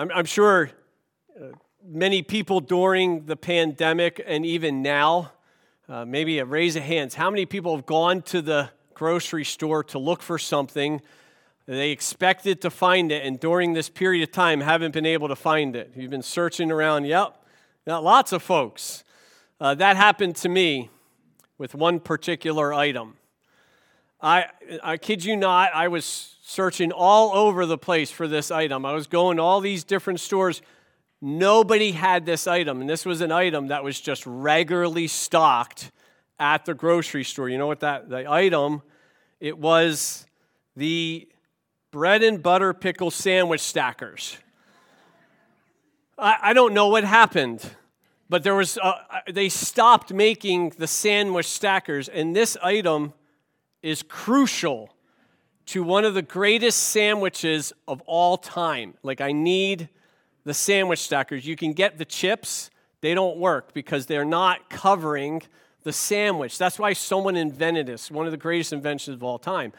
I'm, I'm sure uh, many people during the pandemic and even now, uh, maybe a raise of hands, how many people have gone to the grocery store to look for something? They expected to find it, and during this period of time, haven't been able to find it. You've been searching around. Yep, Got lots of folks. Uh, that happened to me with one particular item. I, I kid you not, I was searching all over the place for this item. I was going to all these different stores. Nobody had this item, and this was an item that was just regularly stocked at the grocery store. You know what that the item? It was the bread and butter pickle sandwich stackers. I, I don't know what happened, but there was uh, they stopped making the sandwich stackers, and this item is crucial to one of the greatest sandwiches of all time. Like I need the sandwich stackers. You can get the chips, they don't work because they're not covering the sandwich. That's why someone invented this, one of the greatest inventions of all time.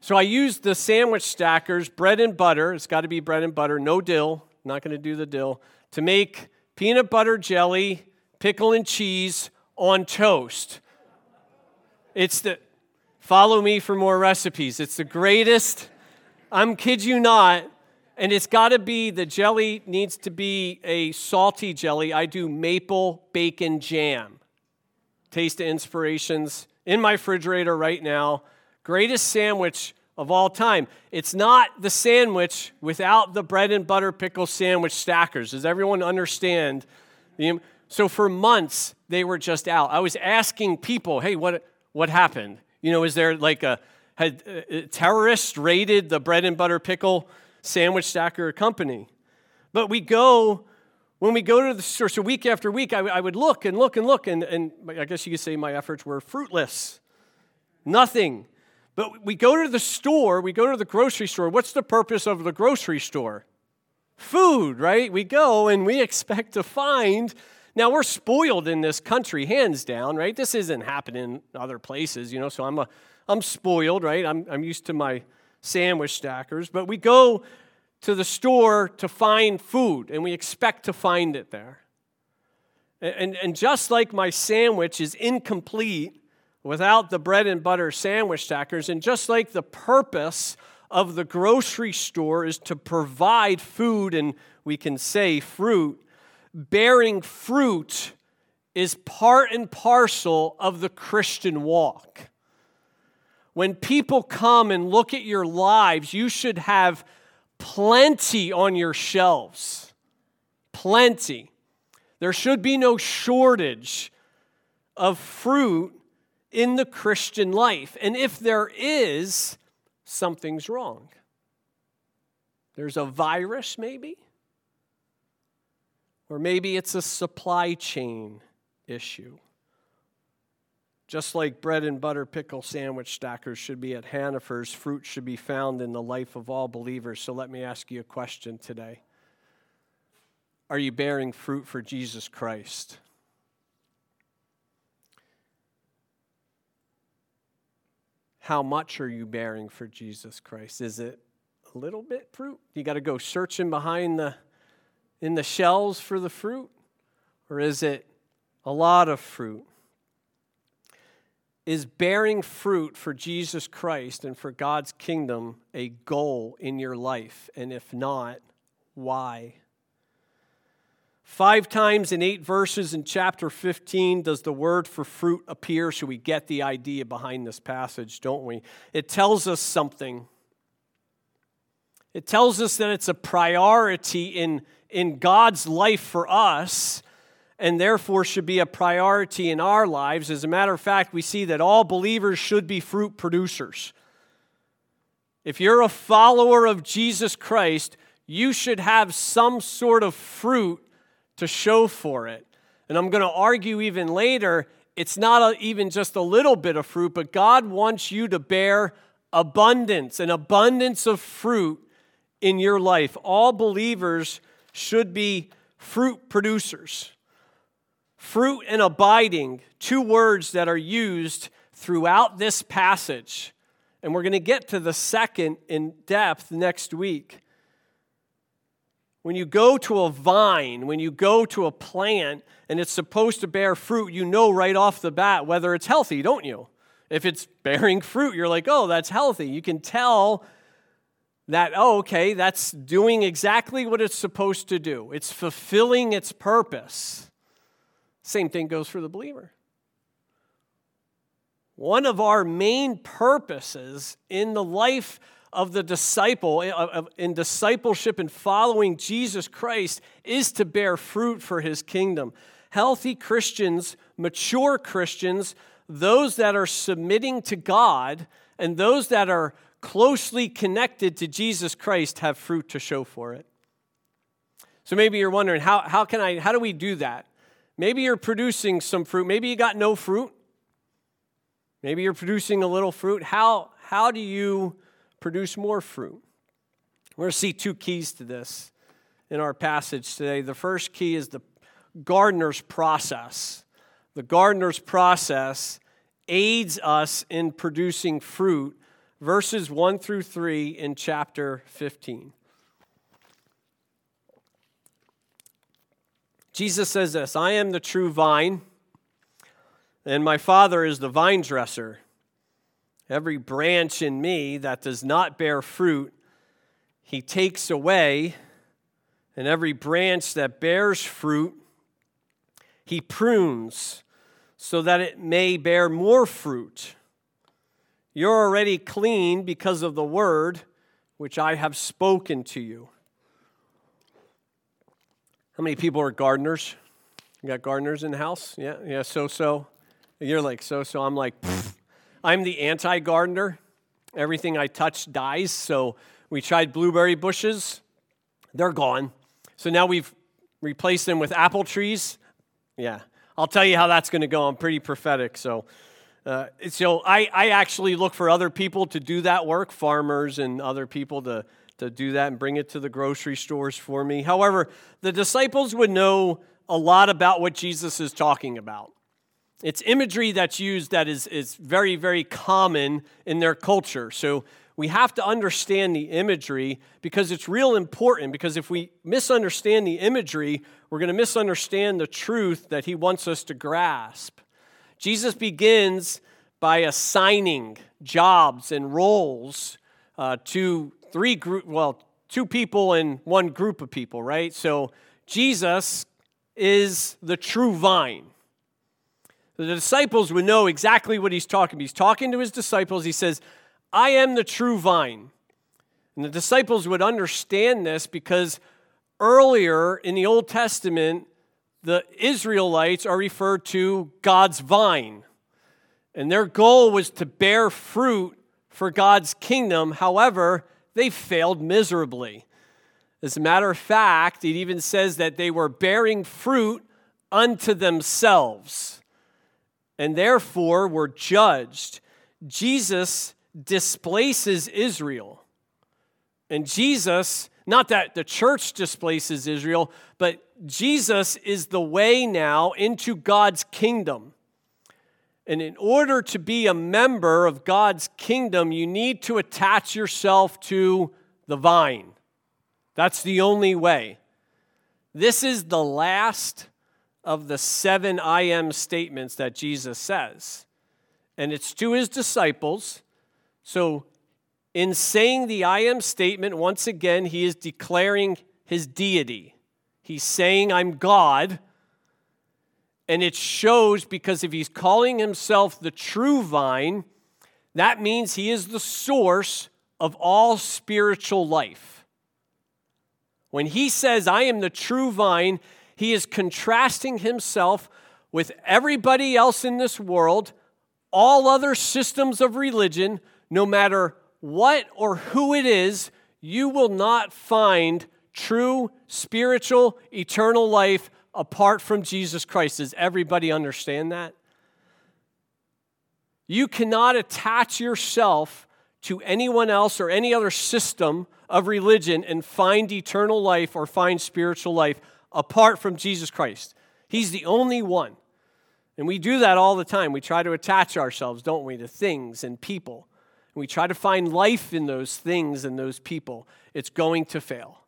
So I used the sandwich stackers, bread and butter, it's got to be bread and butter, no dill, not going to do the dill, to make peanut butter jelly, pickle and cheese on toast. It's the follow me for more recipes. It's the greatest. I'm kid you not. And it's got to be the jelly needs to be a salty jelly. I do maple bacon jam. Taste of inspirations in my refrigerator right now greatest sandwich of all time. It's not the sandwich without the bread and butter pickle sandwich stackers. Does everyone understand? So for months, they were just out. I was asking people, hey, what, what happened? You know, is there like a, had uh, terrorists raided the bread and butter pickle sandwich stacker company? But we go, when we go to the store, so week after week, I, I would look and look and look, and, and I guess you could say my efforts were fruitless. Nothing. But we go to the store, we go to the grocery store. What's the purpose of the grocery store? Food, right? We go and we expect to find. Now, we're spoiled in this country, hands down, right? This isn't happening in other places, you know, so I'm, a, I'm spoiled, right? I'm, I'm used to my sandwich stackers. But we go to the store to find food, and we expect to find it there. And, and just like my sandwich is incomplete without the bread and butter sandwich stackers. And just like the purpose of the grocery store is to provide food and we can say fruit, bearing fruit is part and parcel of the Christian walk. When people come and look at your lives, you should have plenty on your shelves. Plenty. There should be no shortage of fruit in the Christian life. And if there is, something's wrong. There's a virus, maybe, or maybe it's a supply chain issue. Just like bread and butter pickle sandwich stackers should be at Hannaford's, fruit should be found in the life of all believers. So let me ask you a question today Are you bearing fruit for Jesus Christ? How much are you bearing for Jesus Christ? Is it a little bit fruit? You got to go searching behind the in the shells for the fruit? Or is it a lot of fruit? Is bearing fruit for Jesus Christ and for God's kingdom a goal in your life? And if not, why? Five times in eight verses in chapter 15 does the word for fruit appear, so we get the idea behind this passage, don't we? It tells us something. It tells us that it's a priority in, in God's life for us, and therefore should be a priority in our lives. As a matter of fact, we see that all believers should be fruit producers. If you're a follower of Jesus Christ, you should have some sort of fruit to show for it. And I'm going to argue even later, it's not a, even just a little bit of fruit, but God wants you to bear abundance, an abundance of fruit in your life. All believers should be fruit producers. Fruit and abiding, two words that are used throughout this passage. And we're going to get to the second in depth next week. When you go to a vine, when you go to a plant and it's supposed to bear fruit, you know right off the bat whether it's healthy, don't you? If it's bearing fruit, you're like, oh, that's healthy. You can tell that, oh, okay, that's doing exactly what it's supposed to do, it's fulfilling its purpose. Same thing goes for the believer. One of our main purposes in the life of the disciple, eh, in discipleship and following Jesus Christ, is to bear fruit for his kingdom. Healthy Christians, mature Christians, those that are submitting to God, and those that are closely connected to Jesus Christ have fruit to show for it. So maybe you're wondering, how, how can I, how do we do that? Maybe you're producing some fruit. Maybe you got no fruit. Maybe you're producing a little fruit. How, how do you produce more fruit. We're going to see two keys to this in our passage today. The first key is the gardener's process. The gardener's process aids us in producing fruit, verses 1 through 3 in chapter 15. Jesus says this I am the true vine, and my Father is the vine dresser. Every branch in me that does not bear fruit, he takes away. And every branch that bears fruit, he prunes so that it may bear more fruit. You're already clean because of the word which I have spoken to you. How many people are gardeners? You got gardeners in the house? Yeah, yeah, so so. You're like, so so. I'm like, Pfft. I'm the anti gardener. Everything I touch dies. So we tried blueberry bushes, they're gone. So now we've replaced them with apple trees. Yeah, I'll tell you how that's going to go. I'm pretty prophetic. So, uh, so I, I actually look for other people to do that work, farmers and other people to, to do that and bring it to the grocery stores for me. However, the disciples would know a lot about what Jesus is talking about. It's imagery that's used that is, is very, very common in their culture. So we have to understand the imagery because it's real important. Because if we misunderstand the imagery, we're going to misunderstand the truth that he wants us to grasp. Jesus begins by assigning jobs and roles uh, to three group, well, two people and one group of people, right? So Jesus is the true vine. The disciples would know exactly what he's talking. He's talking to his disciples. He says, I am the true vine. And the disciples would understand this because earlier in the Old Testament, the Israelites are referred to God's vine. And their goal was to bear fruit for God's kingdom. However, they failed miserably. As a matter of fact, it even says that they were bearing fruit unto themselves and therefore were judged. Jesus displaces Israel. And Jesus, not that the church displaces Israel, but Jesus is the way now into God's kingdom. And in order to be a member of God's kingdom, you need to attach yourself to the vine. That's the only way. This is the last of the seven I am statements that Jesus says. And it's to his disciples. So, in saying the I am statement, once again, he is declaring his deity. He's saying, I'm God. And it shows because if he's calling himself the true vine, that means he is the source of all spiritual life. When he says, I am the true vine, he is contrasting himself with everybody else in this world, all other systems of religion, no matter what or who it is, you will not find true spiritual eternal life apart from Jesus Christ. Does everybody understand that? You cannot attach yourself to anyone else or any other system of religion and find eternal life or find spiritual life apart from Jesus Christ. He's the only one. And we do that all the time. We try to attach ourselves, don't we, to things and people. And we try to find life in those things and those people. It's going to fail.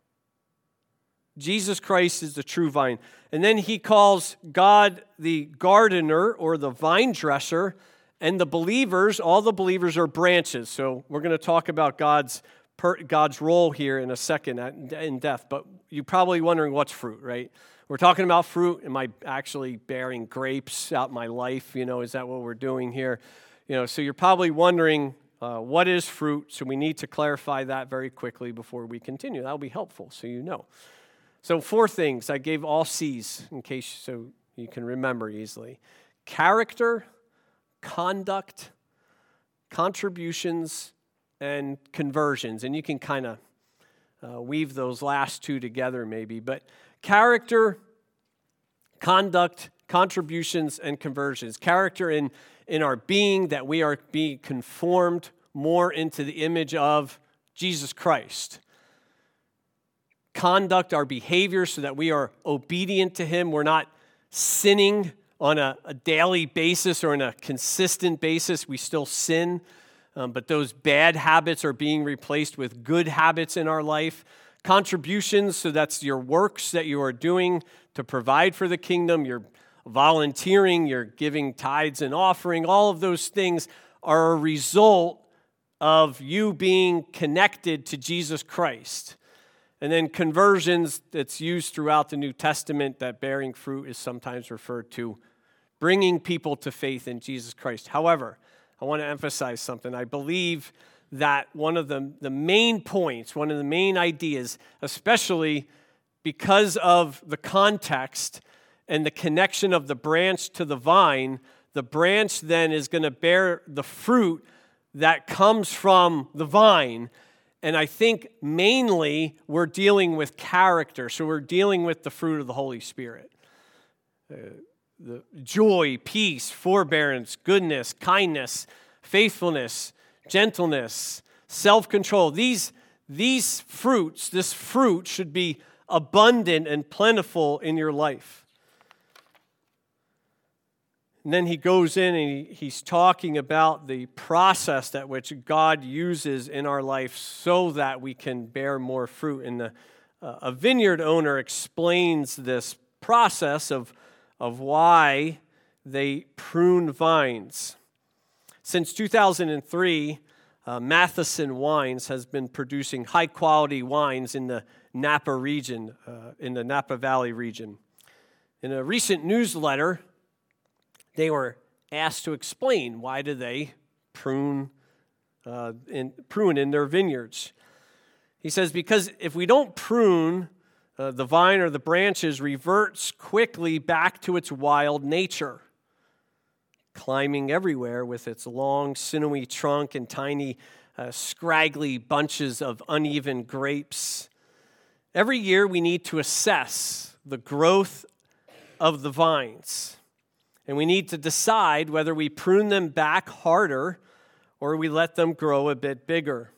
Jesus Christ is the true vine. And then he calls God the gardener or the vine dresser, and the believers, all the believers are branches. So we're going to talk about God's God's role here in a second in death. But you're probably wondering what's fruit, right? We're talking about fruit. Am I actually bearing grapes out my life? You know, is that what we're doing here? You know, so you're probably wondering uh, what is fruit. So we need to clarify that very quickly before we continue. That'll be helpful, so you know. So, four things. I gave all C's in case so you can remember easily character, conduct, contributions, and conversions. And you can kind of uh, weave those last two together, maybe. But character, conduct, contributions, and conversions. Character in, in our being, that we are being conformed more into the image of Jesus Christ conduct, our behavior, so that we are obedient to Him. We're not sinning on a, a daily basis or on a consistent basis. We still sin, um, but those bad habits are being replaced with good habits in our life. Contributions, so that's your works that you are doing to provide for the kingdom, you're volunteering, you're giving tithes and offering, all of those things are a result of you being connected to Jesus Christ. And then conversions that's used throughout the New Testament, that bearing fruit is sometimes referred to bringing people to faith in Jesus Christ. However, I want to emphasize something. I believe that one of the, the main points, one of the main ideas, especially because of the context and the connection of the branch to the vine, the branch then is going to bear the fruit that comes from the vine. And I think mainly we're dealing with character. So we're dealing with the fruit of the Holy Spirit. Uh, the joy, peace, forbearance, goodness, kindness, faithfulness, gentleness, self control. These, these fruits, this fruit should be abundant and plentiful in your life. And then he goes in and he, he's talking about the process that which God uses in our life so that we can bear more fruit. And the, uh, a vineyard owner explains this process of, of why they prune vines. Since 2003, uh, Matheson Wines has been producing high quality wines in the Napa region, uh, in the Napa Valley region. In a recent newsletter, they were asked to explain why do they prune uh, in, prune in their vineyards. He says, because if we don't prune, uh, the vine or the branches reverts quickly back to its wild nature, climbing everywhere with its long, sinewy trunk and tiny, uh, scraggly bunches of uneven grapes. Every year, we need to assess the growth of the vines. And we need to decide whether we prune them back harder or we let them grow a bit bigger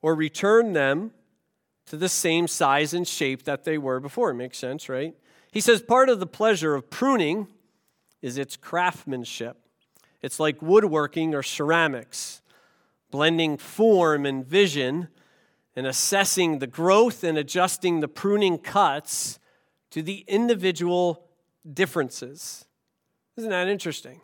or return them to the same size and shape that they were before. Makes sense, right? He says part of the pleasure of pruning is its craftsmanship. It's like woodworking or ceramics, blending form and vision and assessing the growth and adjusting the pruning cuts to the individual differences. Isn't that interesting?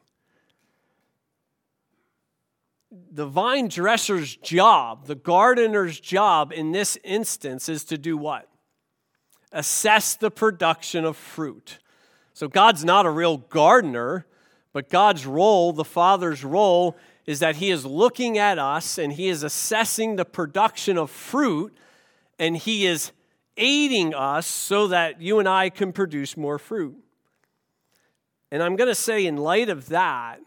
The vine dresser's job, the gardener's job in this instance is to do what? Assess the production of fruit. So God's not a real gardener, but God's role, the Father's role, is that He is looking at us and He is assessing the production of fruit and He is aiding us so that you and I can produce more fruit. And I'm going to say, in light of that,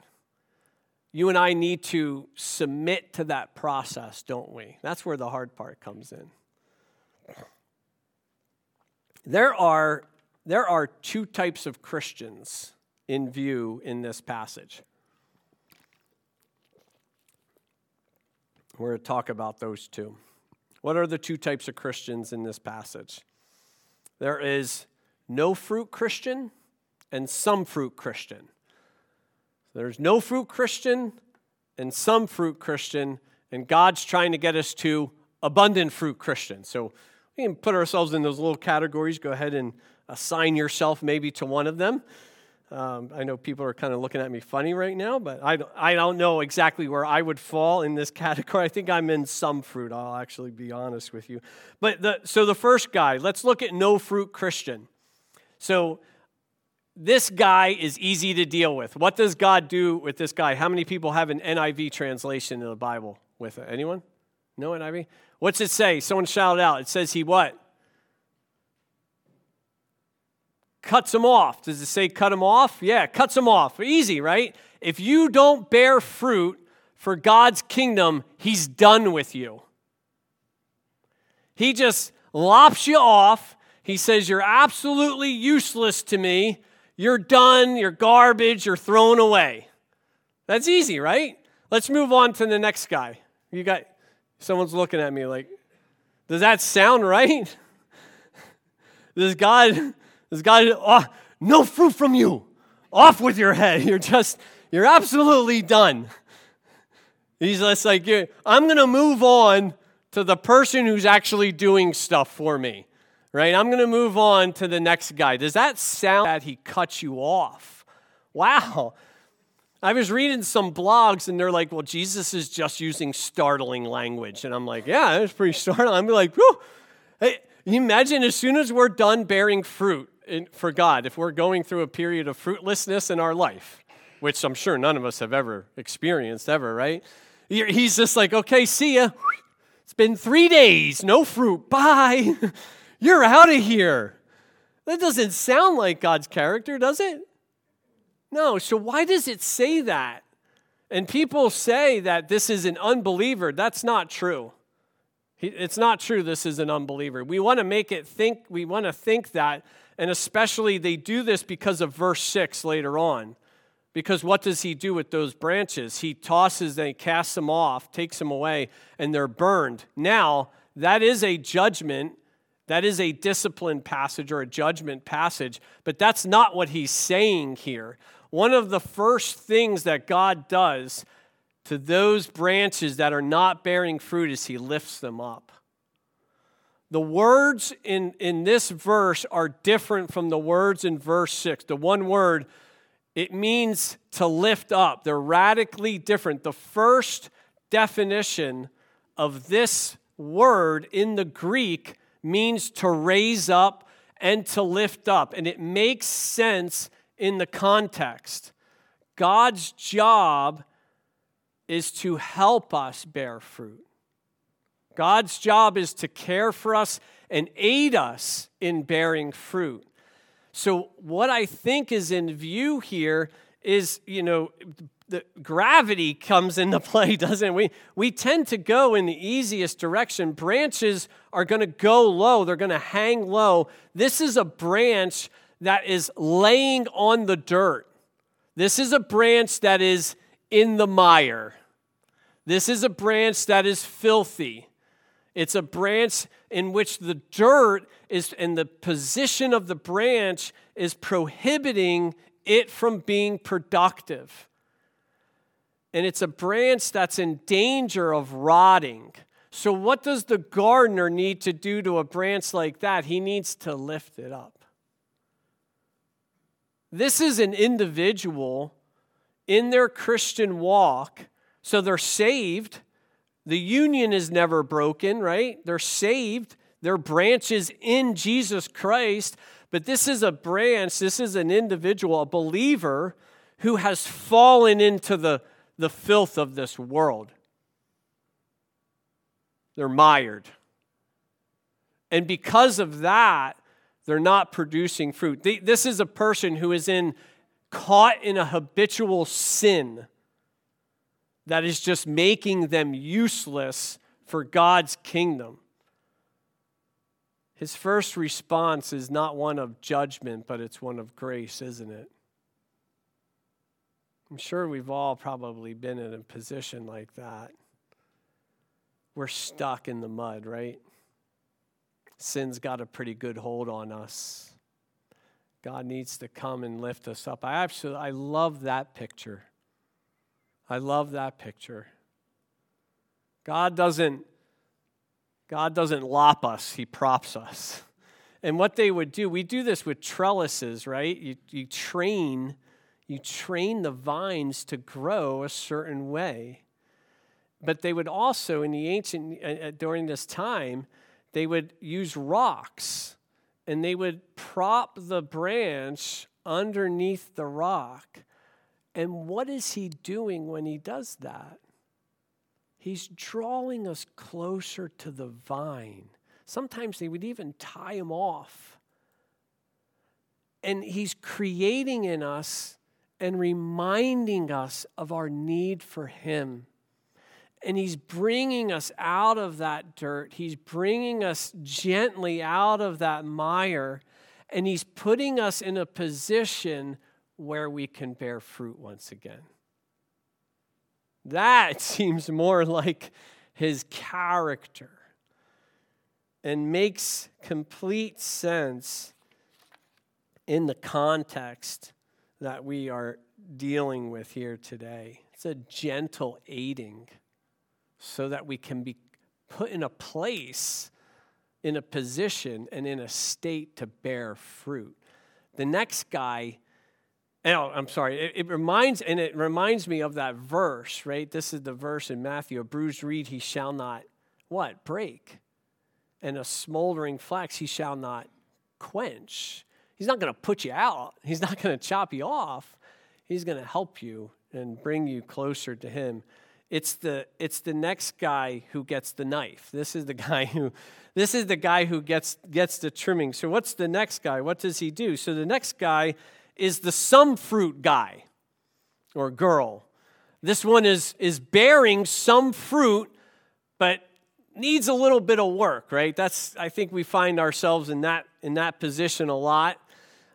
you and I need to submit to that process, don't we? That's where the hard part comes in. There are, there are two types of Christians in view in this passage. We're going to talk about those two. What are the two types of Christians in this passage? There is no fruit Christian and some fruit Christian. There's no fruit Christian and some fruit Christian, and God's trying to get us to abundant fruit Christian. So We can put ourselves in those little categories. Go ahead and assign yourself maybe to one of them. Um, I know people are kind of looking at me funny right now, but I don't, I don't know exactly where I would fall in this category. I think I'm in some fruit, I'll actually be honest with you. But the, so the first guy, let's look at no fruit Christian. So this guy is easy to deal with. What does God do with this guy? How many people have an NIV translation of the Bible with it? Anyone? No NIV? What's it say? Someone shout it out. It says he what? cuts them off. Does it say cut them off? Yeah, cuts them off. Easy, right? If you don't bear fruit for God's kingdom, He's done with you. He just lops you off. He says, You're absolutely useless to me. You're done. You're garbage. You're thrown away. That's easy, right? Let's move on to the next guy. You got someone's looking at me like, does that sound right? Does God this guy, oh, no fruit from you. Off with your head. You're just, you're absolutely done. He's just like, I'm going to move on to the person who's actually doing stuff for me, right? I'm going to move on to the next guy. Does that sound that he cuts you off? Wow. I was reading some blogs and they're like, well, Jesus is just using startling language. And I'm like, yeah, that's pretty startling. I'm like, whew. Hey, imagine as soon as we're done bearing fruit, for God if we're going through a period of fruitlessness in our life, which I'm sure none of us have ever experienced, ever, right? He's just like, okay, see ya. It's been three days, no fruit. Bye. You're out of here. That doesn't sound like God's character, does it? No. So why does it say that? And people say that this is an unbeliever. That's not true. It's not true this is an unbeliever. We want to make it think, we want to think that and especially, they do this because of verse 6 later on. Because what does he do with those branches? He tosses and he casts them off, takes them away, and they're burned. Now, that is a judgment. That is a discipline passage or a judgment passage, but that's not what he's saying here. One of the first things that God does to those branches that are not bearing fruit is he lifts them up. The words in, in this verse are different from the words in verse 6. The one word, it means to lift up. They're radically different. The first definition of this word in the Greek means to raise up and to lift up. And it makes sense in the context. God's job is to help us bear fruit. God's job is to care for us and aid us in bearing fruit. So, what I think is in view here is, you know, the gravity comes into play, doesn't we? We tend to go in the easiest direction. Branches are going to go low, they're going to hang low. This is a branch that is laying on the dirt. This is a branch that is in the mire. This is a branch that is filthy. It's a branch in which the dirt is, and the position of the branch is prohibiting it from being productive. And it's a branch that's in danger of rotting. So, what does the gardener need to do to a branch like that? He needs to lift it up. This is an individual in their Christian walk, so they're saved the union is never broken, right? They're saved. They're branches in Jesus Christ. But this is a branch, this is an individual, a believer who has fallen into the, the filth of this world. They're mired. And because of that, they're not producing fruit. This is a person who is in caught in a habitual sin that is just making them useless for God's kingdom. His first response is not one of judgment, but it's one of grace, isn't it? I'm sure we've all probably been in a position like that. We're stuck in the mud, right? Sin's got a pretty good hold on us. God needs to come and lift us up. I absolutely I love that picture. I love that picture. God doesn't God doesn't lop us, He props us. And what they would do, we do this with trellises, right? You, you train, you train the vines to grow a certain way. But they would also, in the ancient, uh, uh during this time, they would use rocks and they would prop the branch underneath the rock. And what is he doing when he does that? He's drawing us closer to the vine. Sometimes they would even tie him off. And he's creating in us and reminding us of our need for him. And he's bringing us out of that dirt. He's bringing us gently out of that mire. And he's putting us in a position where we can bear fruit once again. That seems more like his character and makes complete sense in the context that we are dealing with here today. It's a gentle aiding so that we can be put in a place, in a position, and in a state to bear fruit. The next guy, oh, I'm sorry, it, it reminds, and it reminds me of that verse, right? This is the verse in Matthew a bruised reed he shall not, what? Break. And a smoldering flax he shall not quench. He's not going to put you out, he's not going to chop you off. He's going to help you and bring you closer to him. It's the, it's the next guy who gets the knife. This is the guy who, this is the guy who gets, gets the trimming. So what's the next guy? What does he do? So the next guy is the some fruit guy or girl. This one is, is bearing some fruit, but needs a little bit of work, right? That's I think we find ourselves in that in that position a lot.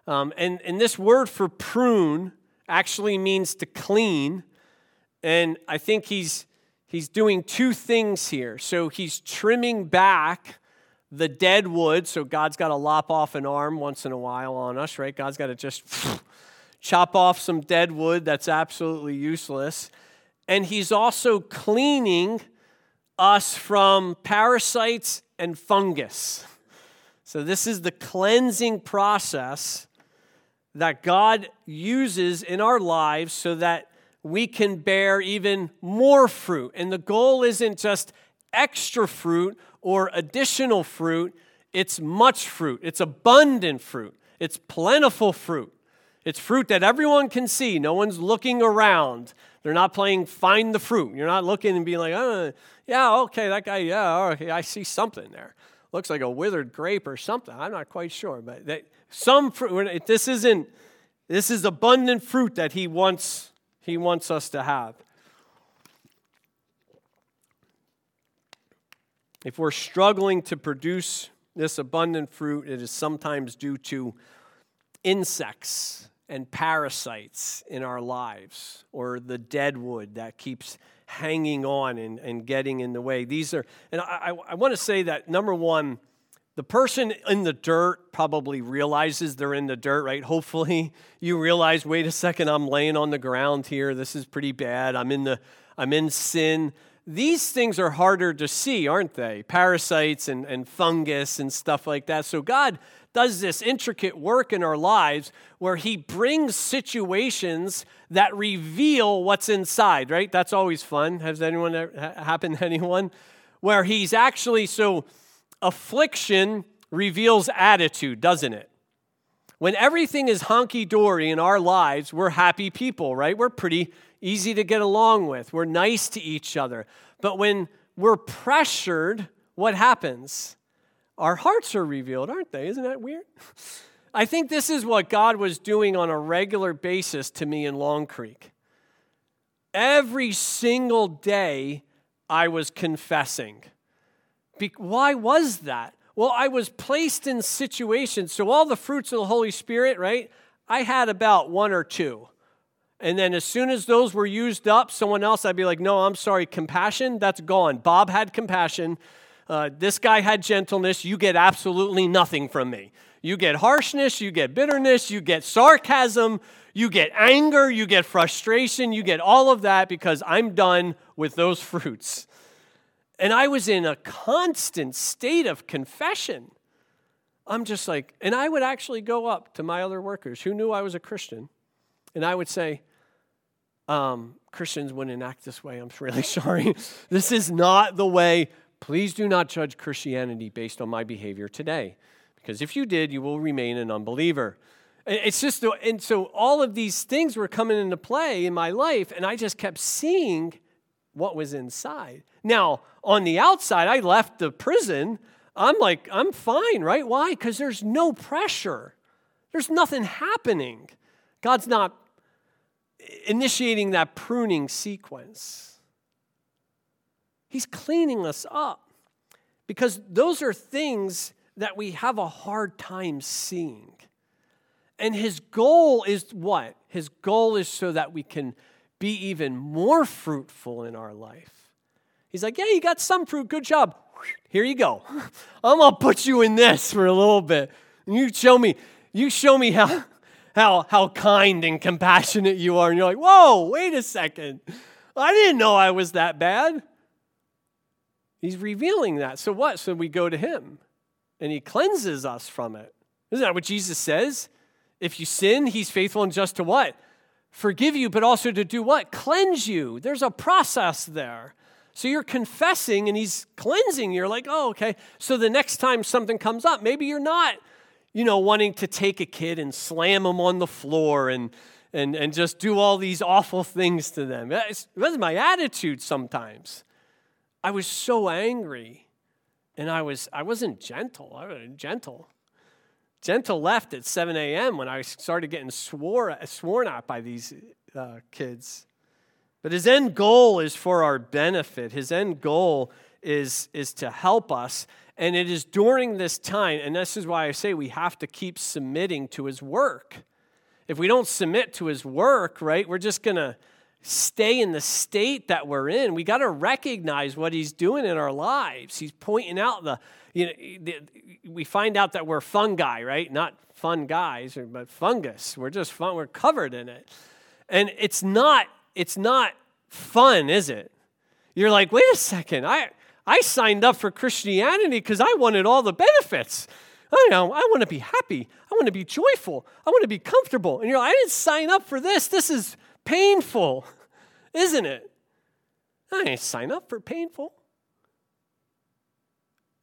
Um, and, and this word for prune actually means to clean. And I think he's, he's doing two things here. So he's trimming back the dead wood. So God's got to lop off an arm once in a while on us, right? God's got to just chop off some dead wood that's absolutely useless. And he's also cleaning us from parasites and fungus. So, this is the cleansing process that God uses in our lives so that we can bear even more fruit. And the goal isn't just extra fruit or additional fruit, it's much fruit, it's abundant fruit, it's plentiful fruit. It's fruit that everyone can see. No one's looking around. They're not playing find the fruit. You're not looking and being like, oh, yeah, okay, that guy, yeah, okay, I see something there. Looks like a withered grape or something. I'm not quite sure, but that, some fruit. This isn't. This is abundant fruit that he wants he wants us to have. If we're struggling to produce this abundant fruit, it is sometimes due to insects and parasites in our lives or the dead wood that keeps hanging on and, and getting in the way. These are, and I, I, I want to say that number one, the person in the dirt probably realizes they're in the dirt, right? Hopefully, you realize, wait a second, I'm laying on the ground here. This is pretty bad. I'm in the I'm in sin. These things are harder to see, aren't they? Parasites and, and fungus and stuff like that. So God does this intricate work in our lives where He brings situations that reveal what's inside, right? That's always fun. Has anyone happened to anyone? Where He's actually so affliction reveals attitude, doesn't it? When everything is honky dory in our lives, we're happy people, right? We're pretty easy to get along with. We're nice to each other. But when we're pressured, what happens? Our hearts are revealed, aren't they? Isn't that weird? I think this is what God was doing on a regular basis to me in Long Creek. Every single day, I was confessing. Be- why was that? Well, I was placed in situations. So, all the fruits of the Holy Spirit, right? I had about one or two. And then, as soon as those were used up, someone else, I'd be like, no, I'm sorry, compassion, that's gone. Bob had compassion. Uh, this guy had gentleness. You get absolutely nothing from me. You get harshness, you get bitterness, you get sarcasm, you get anger, you get frustration, you get all of that because I'm done with those fruits. And I was in a constant state of confession. I'm just like, and I would actually go up to my other workers who knew I was a Christian, and I would say, um, Christians wouldn't act this way. I'm really sorry. this is not the way. Please do not judge Christianity based on my behavior today, because if you did, you will remain an unbeliever. It's just, and so all of these things were coming into play in my life, and I just kept seeing what was inside. Now, on the outside, I left the prison. I'm like, I'm fine, right? Why? Because there's no pressure, there's nothing happening. God's not initiating that pruning sequence. He's cleaning us up because those are things that we have a hard time seeing. And his goal is what? His goal is so that we can be even more fruitful in our life. He's like, Yeah, you got some fruit. Good job. Here you go. I'm going to put you in this for a little bit. And you show me, you show me how, how, how kind and compassionate you are. And you're like, Whoa, wait a second. I didn't know I was that bad. He's revealing that. So what? So we go to him and he cleanses us from it. Isn't that what Jesus says? If you sin, he's faithful and just to what? Forgive you, but also to do what? Cleanse you. There's a process there. So you're confessing and he's cleansing. You're like, oh, okay. So the next time something comes up, maybe you're not, you know, wanting to take a kid and slam them on the floor and and, and just do all these awful things to them. That was my attitude sometimes. I was so angry and I was I wasn't gentle. I wasn't gentle. Gentle left at 7 a.m. when I started getting swore, sworn at by these uh, kids. But his end goal is for our benefit. His end goal is, is to help us. And it is during this time, and this is why I say we have to keep submitting to his work. If we don't submit to his work, right, we're just going to stay in the state that we're in. We got to recognize what he's doing in our lives. He's pointing out the, you know, eh, the, we find out that we're fungi, right? Not fun guys, but fungus. We're just fun. We're covered in it, and it's not. It's not fun, is it? You're like, wait a second. I I signed up for Christianity because I wanted all the benefits. I know. I want to be happy. I want to be joyful. I want to be comfortable. And you're like, I didn't sign up for this. This is painful, isn't it? I didn't sign up for painful.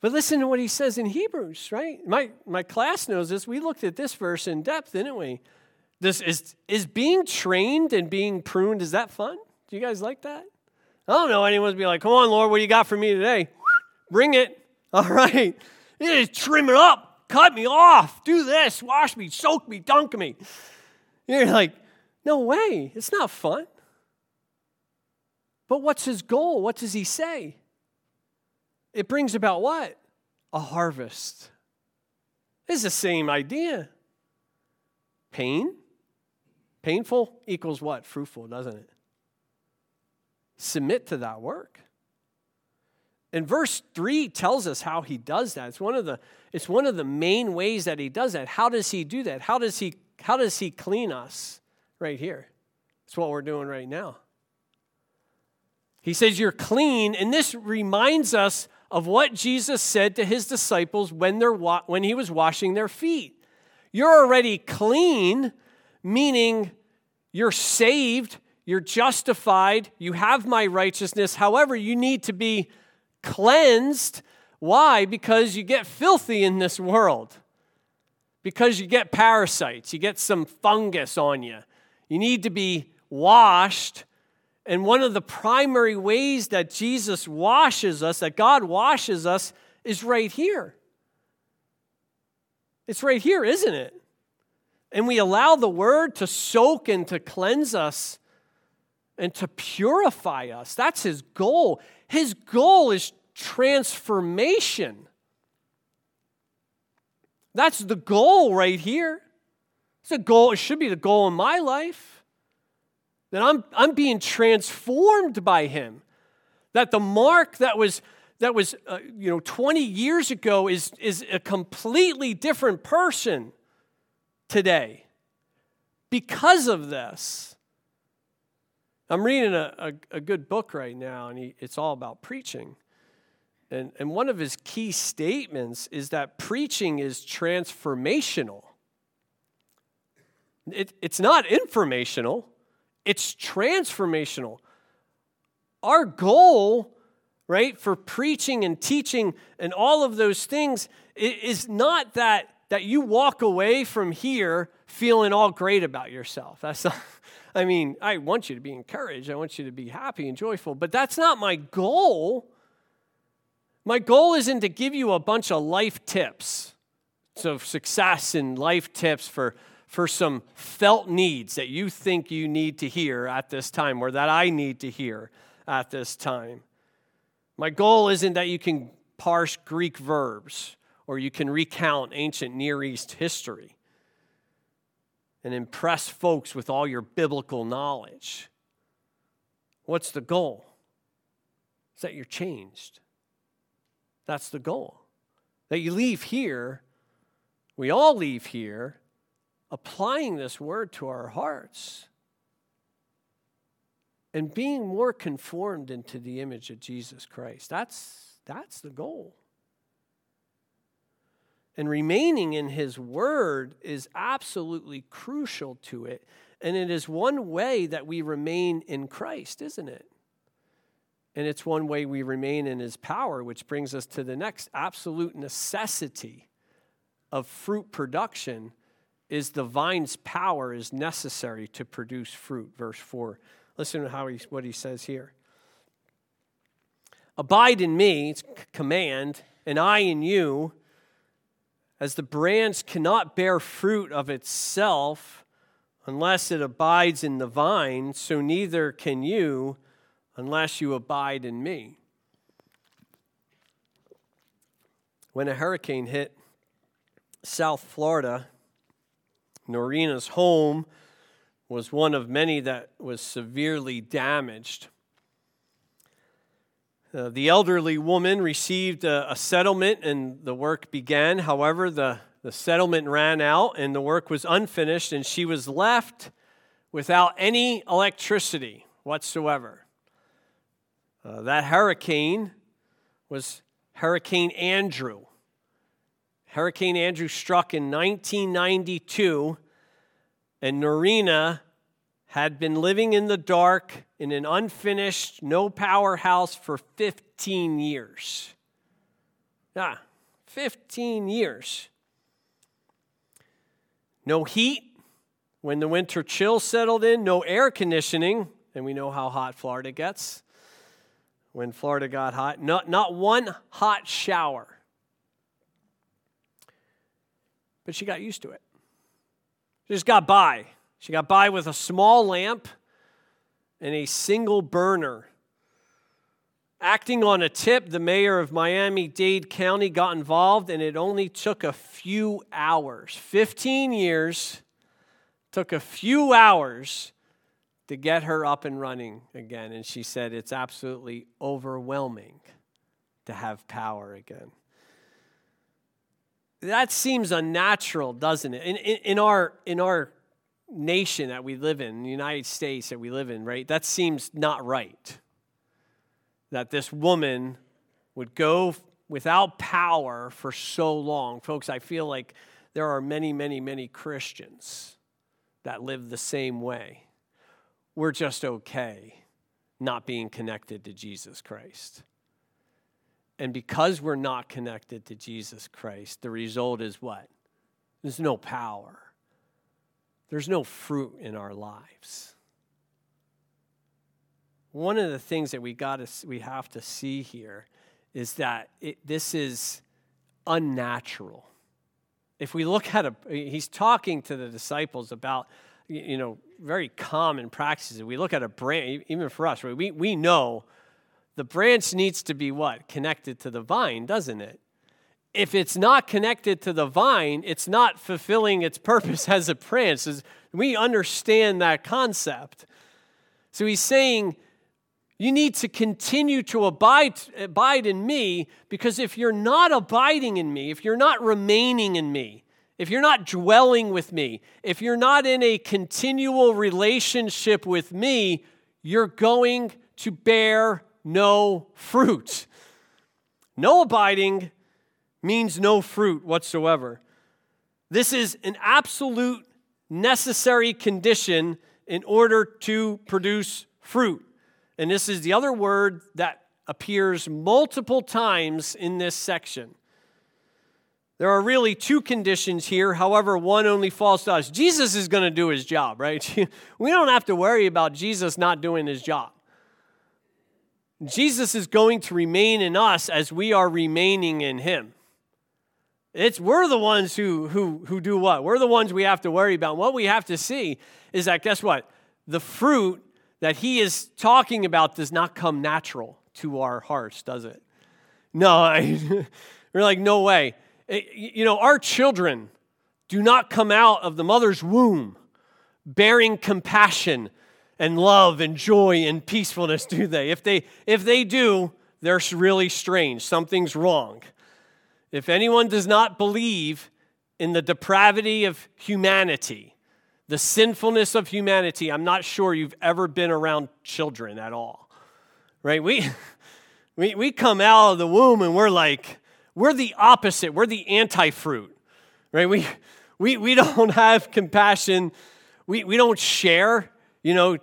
But listen to what he says in Hebrews, right? My, my class knows this. We looked at this verse in depth, didn't we? This is, is being trained and being pruned, is that fun? Do you guys like that? I don't know anyone's be like, come on, Lord, what do you got for me today? Bring it. All right. Just trim it up. Cut me off. Do this. Wash me. Soak me. Dunk me. You're like, no way. It's not fun. But what's his goal? What does he say? It brings about what? A harvest. It's the same idea. Pain, painful equals what? Fruitful, doesn't it? Submit to that work. And verse 3 tells us how he does that. It's one of the, it's one of the main ways that he does that. How does he do that? How does he, how does he clean us? Right here. It's what we're doing right now. He says, You're clean. And this reminds us of what Jesus said to his disciples when, they're wa- when he was washing their feet. You're already clean, meaning you're saved, you're justified, you have my righteousness. However, you need to be cleansed. Why? Because you get filthy in this world. Because you get parasites, you get some fungus on you. You need to be washed and one of the primary ways that Jesus washes us, that God washes us, is right here. It's right here, isn't it? And we allow the word to soak and to cleanse us and to purify us. That's his goal. His goal is transformation. That's the goal right here. It's a goal, it should be the goal in my life that I'm, I'm being transformed by him. That the Mark that was, that was uh, you know, 20 years ago is, is a completely different person today because of this. I'm reading a, a, a good book right now, and he, it's all about preaching. And, and one of his key statements is that preaching is transformational. It, it's not informational, it's transformational. Our goal, right, for preaching and teaching and all of those things is not that, that you walk away from here feeling all great about yourself. That's not, I mean, I want you to be encouraged, I want you to be happy and joyful, but that's not my goal. My goal isn't to give you a bunch of life tips, so success and life tips for, for some felt needs that you think you need to hear at this time or that I need to hear at this time. My goal isn't that you can parse Greek verbs or you can recount ancient Near East history and impress folks with all your biblical knowledge. What's the goal? Is that you're changed. That's the goal. That you leave here, we all leave here, applying this word to our hearts and being more conformed into the image of Jesus Christ. That's, that's the goal. And remaining in his word is absolutely crucial to it. And it is one way that we remain in Christ, isn't it? And it's one way we remain in his power, which brings us to the next absolute necessity of fruit production is the vine's power is necessary to produce fruit. Verse 4. Listen to how he, what he says here. Abide in me, it's command, and I in you, as the branch cannot bear fruit of itself unless it abides in the vine, so neither can you unless you abide in me. When a hurricane hit South Florida, Noreena's home was one of many that was severely damaged. Uh, the elderly woman received a, a, settlement and the work began. However, the, the settlement ran out and the work was unfinished, and she was left without any electricity whatsoever. Uh, that hurricane was Hurricane Andrew. Hurricane Andrew struck in 1992, and Noreena had been living in the dark in an unfinished, no power house for 15 years. Yeah, 15 years. No heat when the winter chill settled in, no air conditioning, and we know how hot Florida gets when Florida got hot. Not, not one hot shower. But she got used to it. She just got by. She got by with a small lamp and a single burner. Acting on a tip, the mayor of Miami Dade County got involved, and it only took a few hours 15 years, took a few hours to get her up and running again. And she said, It's absolutely overwhelming to have power again. That seems unnatural, doesn't it? In, in, in, our, in our nation that we live in, the United States that we live in, right? That seems not right. That this woman would go without power for so long. Folks, I feel like there are many, many, many Christians that live the same way we're just okay not being connected to Jesus Christ. And because we're not connected to Jesus Christ, the result is what? There's no power. There's no fruit in our lives. One of the things that we got to we have to see here is that it, this is unnatural. If we look at a he's talking to the disciples about you know, very common practices. We look at a branch, even for us, right? We, we know the branch needs to be what? Connected to the vine, doesn't it? If it's not connected to the vine, it's not fulfilling its purpose as a branch. We understand that concept. So he's saying, you need to continue to abide, abide in me because if you're not abiding in me, if you're not remaining in me, if you're not dwelling with me, if you're not in a continual relationship with me, you're going to bear no fruit. No abiding means no fruit whatsoever. This is an absolute necessary condition in order to produce fruit. And this is the other word that appears multiple times in this section. There are really two conditions here. However, one only falls to us. Jesus is going to do his job, right? we don't have to worry about Jesus not doing his job. Jesus is going to remain in us as we are remaining in him. It's we're the ones who who who do what? We're the ones we have to worry about. What we have to see is that guess what? The fruit that he is talking about does not come natural to our hearts, does it? No, I, we're like, no way. Eh, it, you know, our children do not come out of the mother's womb bearing compassion and love and joy and peacefulness, do they? If they if they do, they're really strange. Something's wrong. If anyone does not believe in the depravity of humanity, the sinfulness of humanity, I'm not sure you've ever been around children at all. Right? We we we come out of the womb and we're like we're the opposite. We're the anti-fruit. Right? We we we don't have compassion. We we don't share. You know,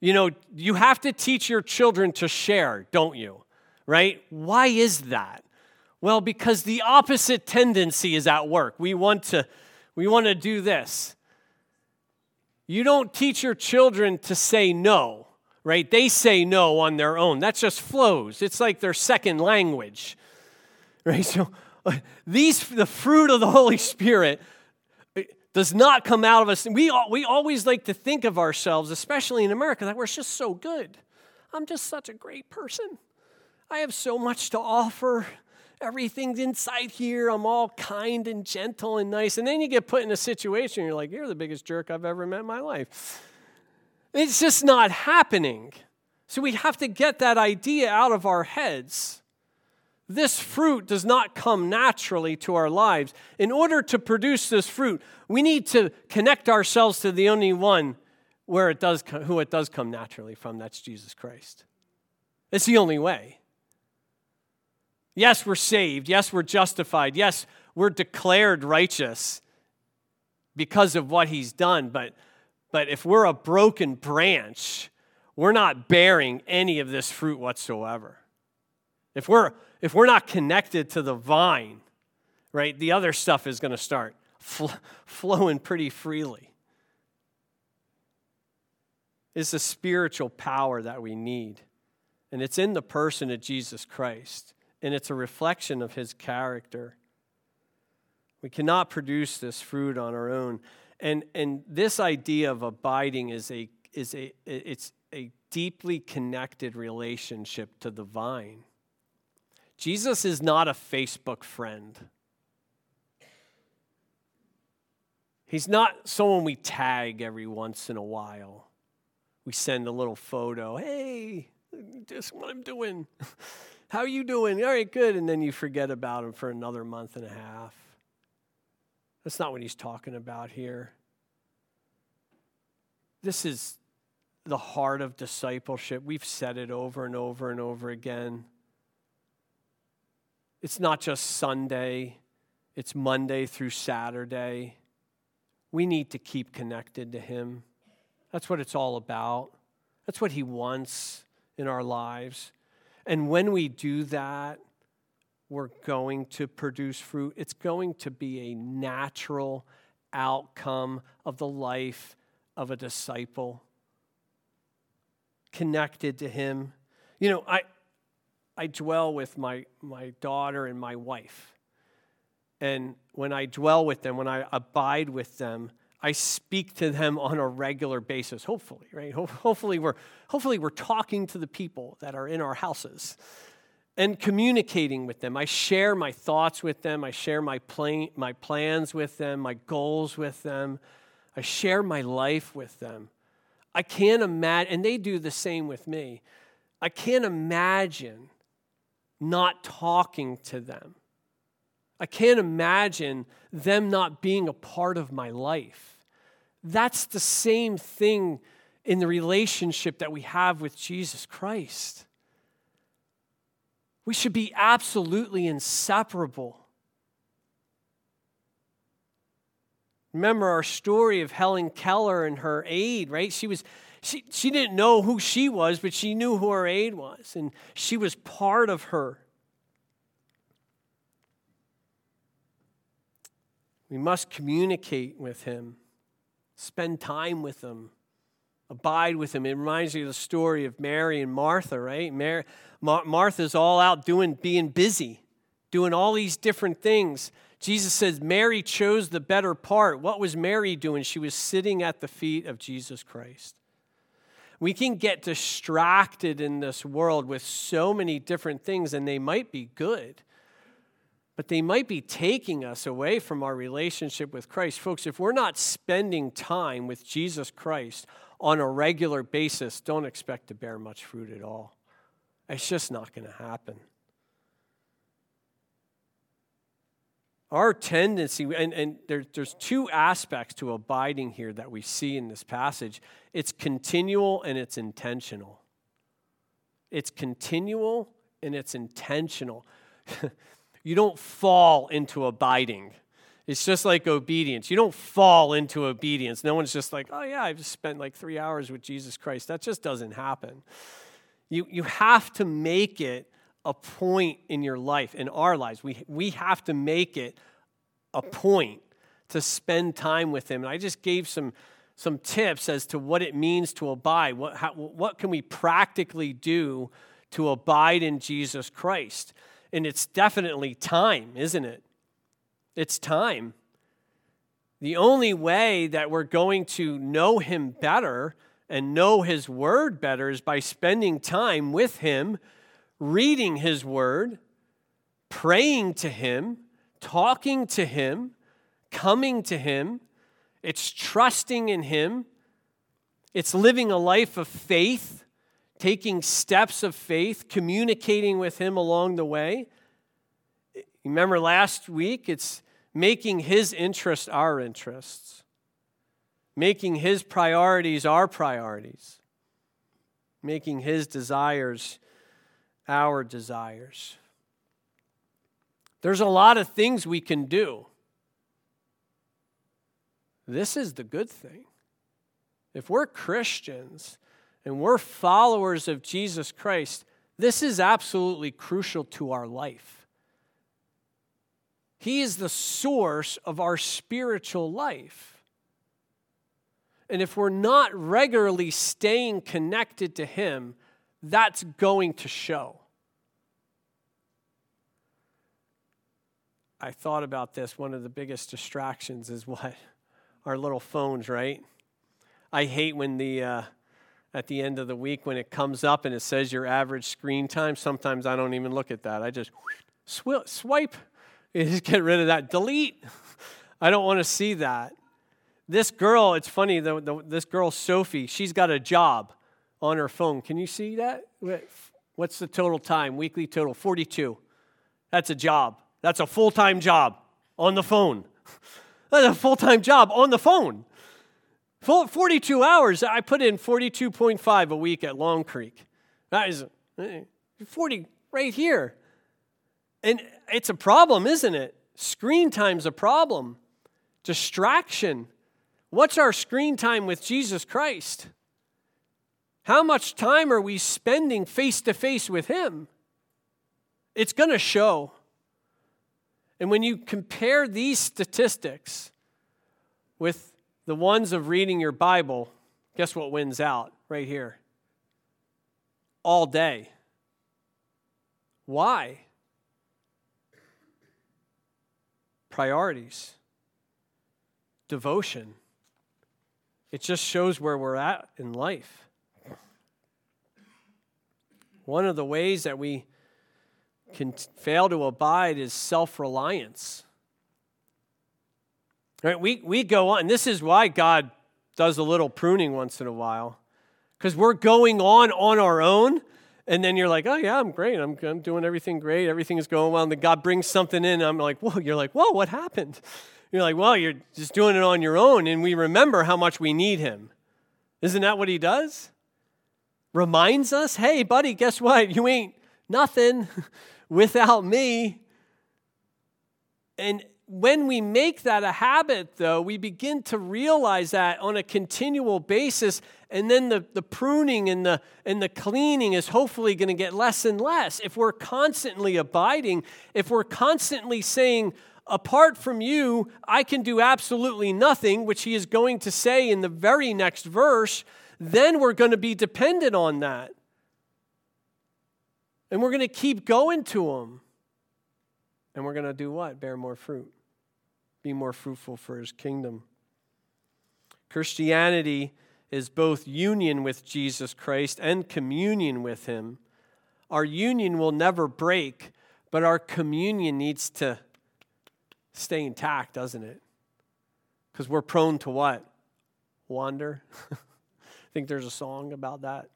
you know, you have to teach your children to share, don't you? Right? Why is that? Well, because the opposite tendency is at work. We want to we want to do this. You don't teach your children to say no, right? They say no on their own. That just flows. It's like their second language. Right? So these the fruit of the Holy Spirit does not come out of us. We, we always like to think of ourselves, especially in America, that we're just so good. I'm just such a great person. I have so much to offer. Everything's inside here. I'm all kind and gentle and nice. And then you get put in a situation, you're like, you're the biggest jerk I've ever met in my life. It's just not happening. So we have to get that idea out of our heads. This fruit does not come naturally to our lives. In order to produce this fruit, we need to connect ourselves to the only one where it does who it does come naturally from that's Jesus Christ. It's the only way. Yes, we're saved. Yes, we're justified. Yes, we're declared righteous because of what he's done, but but if we're a broken branch, we're not bearing any of this fruit whatsoever. If we're if we're not connected to the vine, right, the other stuff is going to start fl- flowing pretty freely. It's the spiritual power that we need. And it's in the person of Jesus Christ. And it's a reflection of his character. We cannot produce this fruit on our own. And, and this idea of abiding is a, is a, it's a deeply connected relationship to the vine. Jesus is not a Facebook friend. He's not someone we tag every once in a while. We send a little photo. Hey, just what I'm doing. How are you doing? All right, good. And then you forget about him for another month and a half. That's not what he's talking about here. This is the heart of discipleship. We've said it over and over and over again. It's not just Sunday, it's Monday through Saturday. We need to keep connected to Him. That's what it's all about. That's what He wants in our lives. And when we do that, we're going to produce fruit. It's going to be a natural outcome of the life of a disciple connected to Him. You know, I, I dwell with my, my daughter and my wife. And when I dwell with them, when I abide with them, I speak to them on a regular basis, hopefully, right? Hopefully we're, hopefully we're talking to the people that are in our houses and communicating with them. I share my thoughts with them. I share my, plan, my plans with them, my goals with them. I share my life with them. I can't imagine, and they do the same with me. I can't imagine not talking to them. I can't imagine them not being a part of my life. That's the same thing in the relationship that we have with Jesus Christ. We should be absolutely inseparable. Remember our story of Helen Keller and her aide, right? She was she, she didn't know who she was, but she knew who her aide was, and she was part of her. We must communicate with him, spend time with him, abide with him. It reminds me of the story of Mary and Martha, right? Mary, Mar- Martha's all out doing, being busy, doing all these different things. Jesus says Mary chose the better part. What was Mary doing? She was sitting at the feet of Jesus Christ. We can get distracted in this world with so many different things, and they might be good, but they might be taking us away from our relationship with Christ. Folks, if we're not spending time with Jesus Christ on a regular basis, don't expect to bear much fruit at all. It's just not going to happen. Our tendency, and, and there, there's two aspects to abiding here that we see in this passage it's continual and it's intentional. It's continual and it's intentional. you don't fall into abiding. It's just like obedience. You don't fall into obedience. No one's just like, oh, yeah, I've spent like three hours with Jesus Christ. That just doesn't happen. You, you have to make it a point in your life, in our lives. We, we have to make it a point to spend time with Him. And I just gave some, some tips as to what it means to abide. What, how, what can we practically do to abide in Jesus Christ? And it's definitely time, isn't it? It's time. The only way that we're going to know Him better and know His Word better is by spending time with Him reading His Word, praying to Him, talking to Him, coming to Him. It's trusting in Him. It's living a life of faith, taking steps of faith, communicating with Him along the way. Remember last week? It's making His interests our interests, making His priorities our priorities, making His desires our desires. There's a lot of things we can do. This is the good thing. If we're Christians and we're followers of Jesus Christ, this is absolutely crucial to our life. He is the source of our spiritual life. And if we're not regularly staying connected to Him, that's going to show. I thought about this. One of the biggest distractions is what? Our little phones, right? I hate when the, uh, at the end of the week, when it comes up and it says your average screen time, sometimes I don't even look at that. I just sw- swipe, you just get rid of that. Delete. I don't want to see that. This girl, it's funny, the, the, this girl, Sophie, she's got a job on her phone. Can you see that? What's the total time? Weekly total 42. That's a job. That's a full time job on the phone. That's a full time job on the phone. 42 hours. I put in 42.5 a week at Long Creek. That is eh, 40 right here. And it's a problem, isn't it? Screen time's a problem. Distraction. What's our screen time with Jesus Christ? How much time are we spending face to face with Him? It's going to show. And when you compare these statistics with the ones of reading your Bible, guess what wins out right here? All day. Why? Priorities, devotion. It just shows where we're at in life. One of the ways that we can fail to abide is self reliance. Right? We, we go on, this is why God does a little pruning once in a while, because we're going on on our own. And then you're like, oh, yeah, I'm great. I'm, I'm doing everything great. Everything is going well. And then God brings something in. I'm like, whoa. You're like, whoa, what happened? You're like, well, you're just doing it on your own. And we remember how much we need Him. Isn't that what He does? Reminds us hey, buddy, guess what? You ain't nothing. without me. And when we make that a habit, though, we begin to realize that on a continual basis, and then the, the pruning and the, and the cleaning is hopefully going to get less and less. If we're constantly abiding, if we're constantly saying, apart from you, I can do absolutely nothing, which he is going to say in the very next verse, then we're going to be dependent on that. And we're going to keep going to him. And we're going to do what? Bear more fruit be more fruitful for his kingdom. Christianity is both union with Jesus Christ and communion with him. Our union will never break, but our communion needs to stay intact, doesn't it? Because we're prone to what? Wander. Think there's a song about that.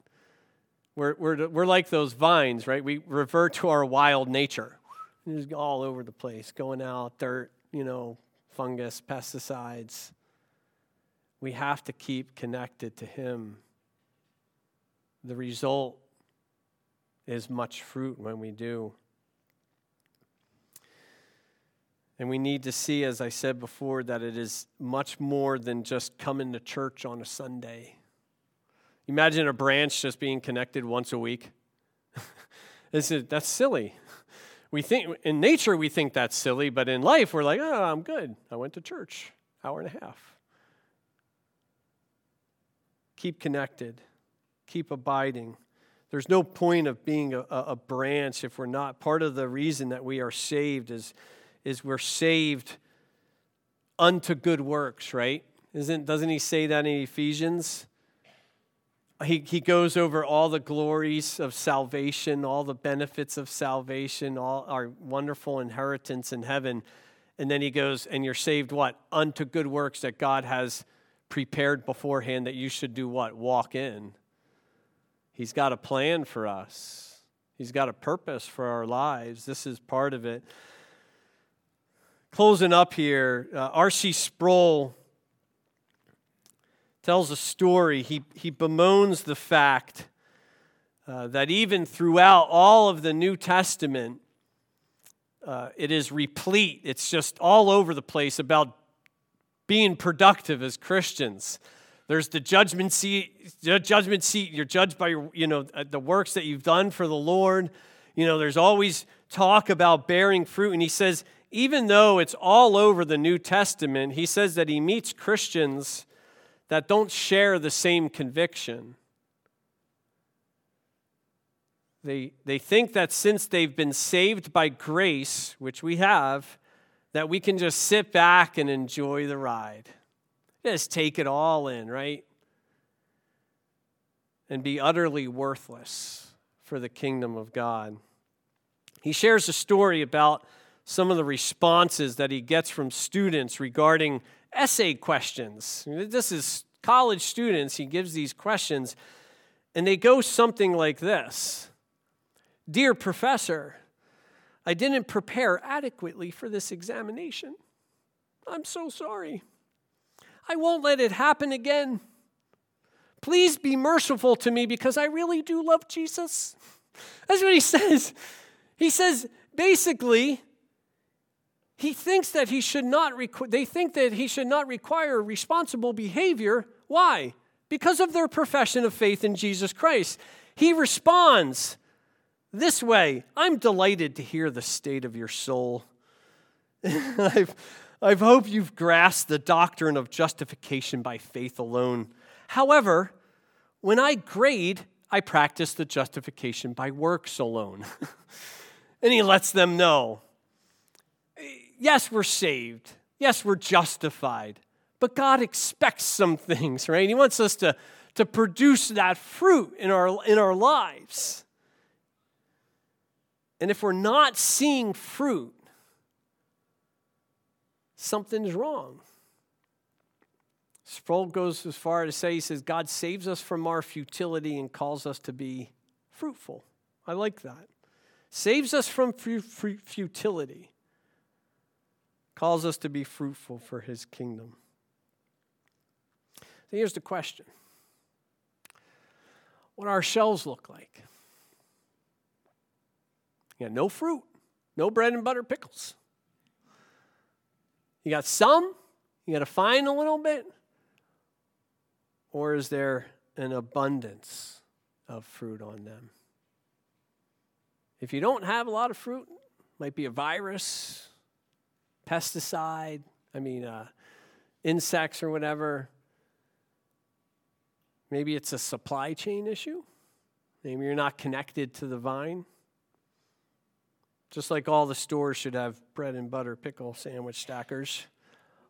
We're, we're, we're like those vines, right? We revert to our wild nature. Just all over the place, going out, dirt, you know, fungus, pesticides. We have to keep connected to Him. The result is much fruit when we do. And we need to see, as I said before, that it is much more than just coming to church on a Sunday. Imagine a branch just being connected once a week. that's silly. We think in nature we think that's silly, but in life we're like, oh, I'm good. I went to church, hour and a half. Keep connected, keep abiding. There's no point of being a, a branch if we're not. Part of the reason that we are saved is, is we're saved unto good works, right? Isn't, doesn't he say that in Ephesians? He, he goes over all the glories of salvation, all the benefits of salvation, all our wonderful inheritance in heaven. And then he goes, and you're saved what? Unto good works that God has prepared beforehand that you should do what? Walk in. He's got a plan for us, He's got a purpose for our lives. This is part of it. Closing up here, uh, R.C. Sproul tells a story. He, he bemoans the fact uh, that even throughout all of the New Testament, uh, it is replete, it's just all over the place about being productive as Christians. There's the judgment seat, judgment seat. You're judged by your, you know, uh, the works that you've done for the Lord. You know, there's always talk about bearing fruit. And he says, even though it's all over the New Testament, he says that he meets Christians that don't share the same conviction. They, they think that since they've been saved by grace, which we have, that we can just sit back and enjoy the ride. Just take it all in, right? And be utterly worthless for the kingdom of God. He shares a story about some of the responses that he gets from students regarding essay questions. This is college students, he gives these questions, and they go something like this Dear professor, I didn't prepare adequately for this examination. I'm so sorry. I won't let it happen again. Please be merciful to me because I really do love Jesus. That's what he says. He says, basically, he thinks that he should not requ- they think that he should not require responsible behavior. Why? Because of their profession of faith in Jesus Christ. He responds this way I'm delighted to hear the state of your soul. I've, I hope you've grasped the doctrine of justification by faith alone. However, when I grade, I practice the justification by works alone. and he lets them know yes, we're saved. Yes, we're justified. But God expects some things, right? He wants us to, to produce that fruit in our, in our lives. And if we're not seeing fruit, something's wrong. Sproul goes as far as to say, he says, God saves us from our futility and calls us to be fruitful. I like that. Saves us from futility calls us to be fruitful for his kingdom. So here's the question What our shells look like? You got no fruit, no bread and butter pickles. You got some, you got to find a little bit, or is there an abundance of fruit on them? If you don't have a lot of fruit, might be a virus, pesticide, I mean, uh, insects or whatever. Maybe it's a supply chain issue. Maybe you're not connected to the vine. Just like all the stores should have bread and butter pickle sandwich stackers,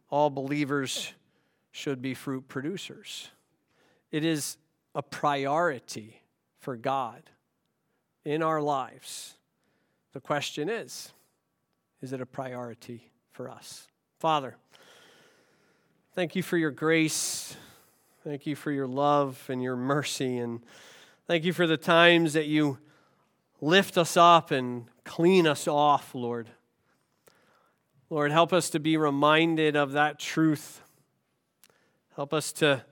all believers should be fruit producers. It is a priority for God in our lives. The question is is it a priority for us? Father, thank you for your grace. Thank you for your love and your mercy. And thank you for the times that you lift us up and clean us off, Lord. Lord, help us to be reminded of that truth. Help us to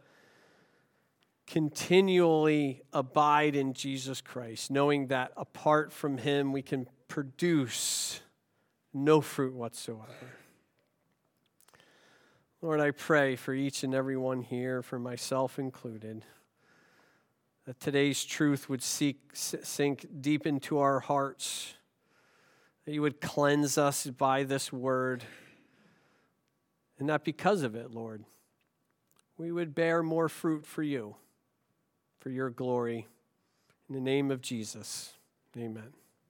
continually abide in Jesus Christ, knowing that apart from Him, we can produce no fruit whatsoever. Lord, I pray for each and every one here, for myself included, that today's truth would seek, sink deep into our hearts, that you would cleanse us by this word, and not because of it, Lord. We would bear more fruit for you, for your glory. In the name of Jesus, amen.